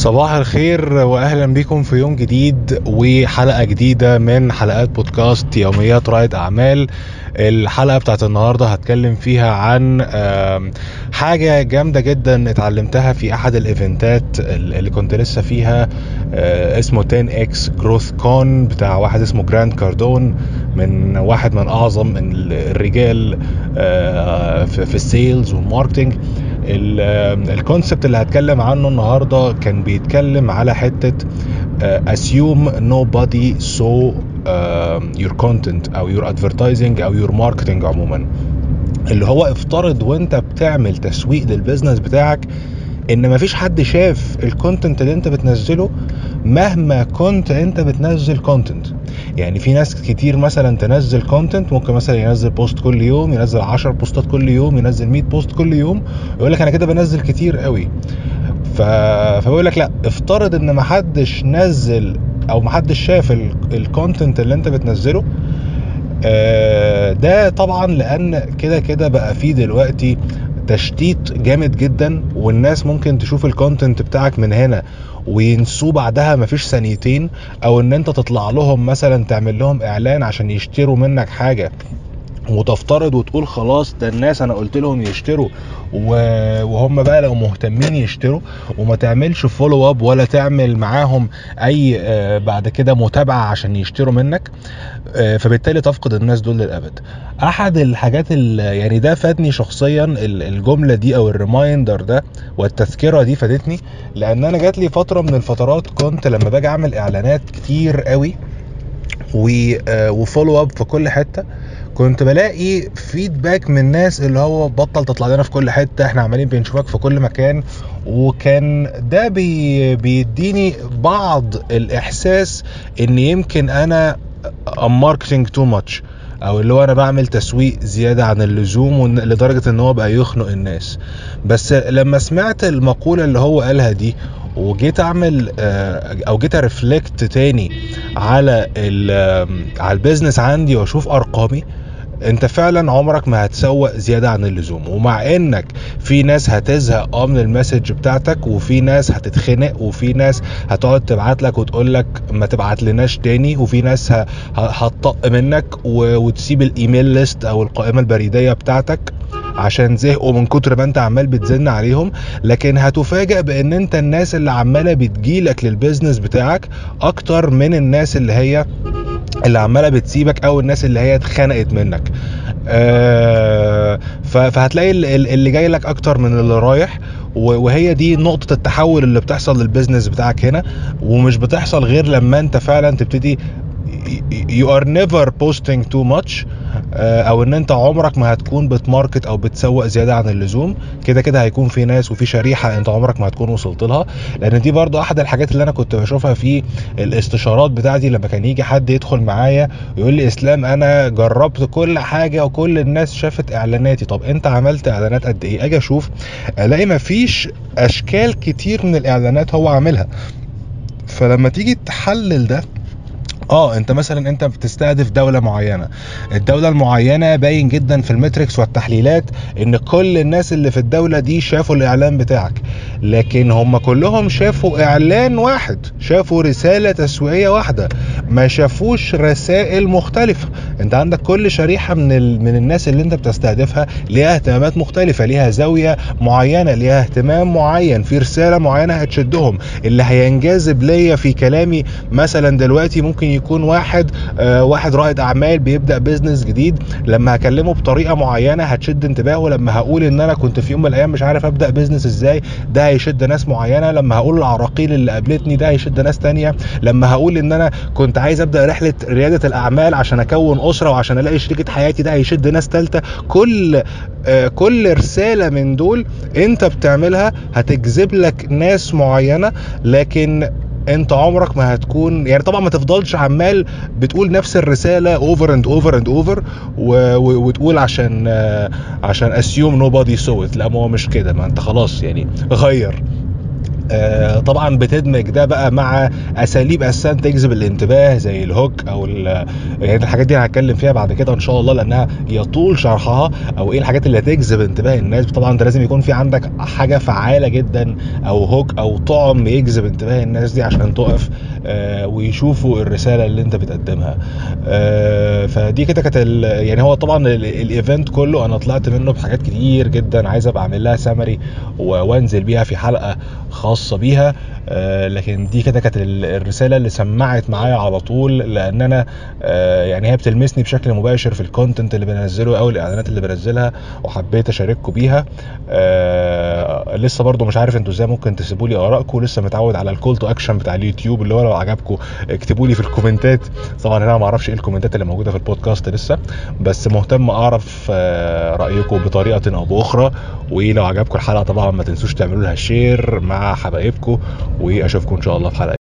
صباح الخير وأهلا بكم في يوم جديد وحلقة جديدة من حلقات بودكاست يوميات رائد أعمال. الحلقة بتاعت النهارده هتكلم فيها عن حاجة جامدة جدا اتعلمتها في أحد ال events اللي كنت لسه فيها آه، اسمه 10x Growth Con بتاع واحد اسمه Grant Cardone من واحد من أعظم الرجال آه، في ال sales وال marketing ال concept اللي هتكلم عنه النهارده كان بيتكلم على حتة آه، assume nobody saw آه، your content أو your advertising أو your marketing عموما. اللي هو افترض وانت بتعمل تسويق لل business بتاعك إن مفيش حد شاف ال content اللي انت بتنزله مهما كنت انت بتنزل content يعني في ناس كتير مثلا تنزل content ممكن مثلا ينزل post كل يوم ينزل 10 posts كل يوم ينزل 100 post كل يوم. يقول لك أنا كده بنزل كتير قوي. ف... فبيقول لك لا افترض إن محدش نزل أو محدش شاف ال content اللي أنت بتنزله. آه، ده طبعا لأن كده كده بقى فيه دلوقتي تشتيت جامد جدا والناس ممكن تشوف ال content بتاعك من هنا. وينسوه بعدها مفيش ثانيتين أو إن أنت تطلع لهم مثلا تعمل لهم إعلان عشان يشتروا منك حاجة. وتفترض وتقول خلاص ده الناس أنا قلت لهم يشتروا وهم بقى لو مهتمين يشتروا وما تعملش follow up ولا تعمل معاهم أي آه، بعد كده متابعة عشان يشتروا منك آه، فبالتالي تفقد الناس دول للأبد. أحد الحاجات ال- يعني ده فادني شخصيا ال- الجملة دي أو ال reminder ده والتذكرة دي فادتني لأن أنا جات لي فترة من الفترات كنت لما باجي أعمل إعلانات كتير قوي و follow up في كل حتة كنت بلاقي feedback من ناس اللي هو بطل تطلع لنا في كل حتة إحنا عمالين بنشوفك في كل مكان. وكان ده بي بيديني بعض الإحساس إن يمكن أنا I'm marketing too much أو اللي هو أنا بعمل تسويق زيادة عن اللزوم لدرجة إن هو بقى يخنق الناس. بس لما سمعت المقولة اللي هو قالها دي وجيت أعمل آه، أو جيت أ reflect تاني على على ال business عندي وأشوف أرقامي انت فعلا عمرك ما هتسوق زيادة عن اللزوم ومع انك في ناس هتزهق آه من ال message بتاعتك وفي ناس هتتخنق وفي ناس هتقعد تبعت لك وتقول لك ما تبعت لناش تاني وفي ناس هتطق منك وتسيب ال email list أو القائمة البريدية بتاعتك. عشان زهقوا من كتر ما انت عمال بتزن عليهم. لكن هتفاجئ بان انت الناس اللي عمالة بتجيلك لل business بتاعك أكتر من الناس اللي هي اللي عمالة بتسيبك أو الناس اللي هي اتخنقت منك. آه، فهتلاقي ال- ال- اللي جاي لك أكتر من اللي رايح وهي دي نقطة التحول اللي بتحصل لل business بتاعك هنا. ومش بتحصل غير لما انت فعلا تبتدي you are never posting too much. أو إن أنت عمرك ما هتكون بت market أو بتسوق زيادة عن اللزوم. كده كده هيكون في ناس وفي شريحة أنت عمرك ما هتكون وصلت لها. لأن دي برضو أحد الحاجات اللي أنا كنت بشوفها في الاستشارات بتاعتي لما كان يجي حد يدخل معايا يقول لي إسلام أنا جربت كل حاجة وكل الناس شافت إعلاناتي. طب أنت عملت إعلانات قد إيه؟ أجي أشوف ألاقي مفيش أشكال كتير من الإعلانات هو عاملها. فلما تيجي تحلل ده آه انت مثلا انت بتستهدف دولة معينة. الدولة المعينة باين جدا في المتركس والتحليلات إن كل الناس اللي في الدولة دي شافوا الإعلان بتاعك. لكن هم كلهم شافوا إعلان واحد شافوا رسالة تسويقية واحدة. ما شافوش رسائل مختلفة. انت عندك كل شريحة من ال... من الناس اللي انت بتستهدفها ليها اهتمامات مختلفة ليها زاوية معينة ليها اهتمام معين في رسالة معينة هتشدهم. اللي هينجذب ليا في كلامي مثلا دلوقتي ممكن يكون واحد آه واحد رائد أعمال بيبدأ business جديد. لما هكلمه بطريقة معينة هتشد انتباهه. لما هقول إن أنا كنت في يوم من الأيام مش عارف أبدأ business إزاي ده هيشد ناس معينة. لما هقول العراقيل اللي قابلتني ده هيشد ناس تانية. لما هقول إن أنا كنت عايز أبدأ رحلة ريادة الأعمال عشان أكون أسرة وعشان ألاقي شريكة حياتي ده هيشد ناس ثالثه كل آه كل رسالة من دول أنت بتعملها هتجذب لك ناس معينة لكن أنت عمرك ما هتكون يعني طبعا ما تفضلش عمال بتقول نفس الرسالة over and over and over وتقول عشان آه، عشان assume nobody saw لا ما هو مش كده ما أنت خلاص يعني غير. طبعا بتدمج ده بقى مع أساليب أساسا تجذب الانتباه زي ال hook أو يعني الحاجات دي هنتكلم فيها بعد كده إن شاء الله لأنها يطول شرحها أو إيه الحاجات اللي هتجذب انتباه الناس. طبعا انت لازم يكون في عندك حاجة فعالة جدا أو hook أو طعم يجذب انتباه الناس دي عشان تقف آه، ويشوفوا الرسالة اللي انت بتقدمها. آه، فدي كده كانت يعني هو طبعا ال- ال event كله أنا طلعت منه بحاجات كتير جدا عايز أبقى أعمل لها سمري وأنزل بيها في حلقة خاصة بيها آه، لكن دي كده كانت ال- الرسالة اللي سمعت معايا على طول لأن أنا آه، يعني هي بتلمسني بشكل مباشر في ال content اللي بنزله أو الإعلانات اللي بنزلها وحبيت أشارككم بيها. آه، لسه برضو مش عارف أنتوا إزاي ممكن تسيبوا لي آرائكم لسه متعود على ال call to action بتاع اليوتيوب اللي هو لو عجبكم اكتبوا لي في الكومنتات. طبعا أنا ما أعرفش إيه الكومنتات اللي موجودة في البودكاست لسه بس مهتم أعرف رأيكم بطريقة أو بأخرى. ولو عجبكم الحلقة طبعا ما تنسوش تعملوا لها share مع حبايبكم وأشوفكم إن شاء الله في حلقة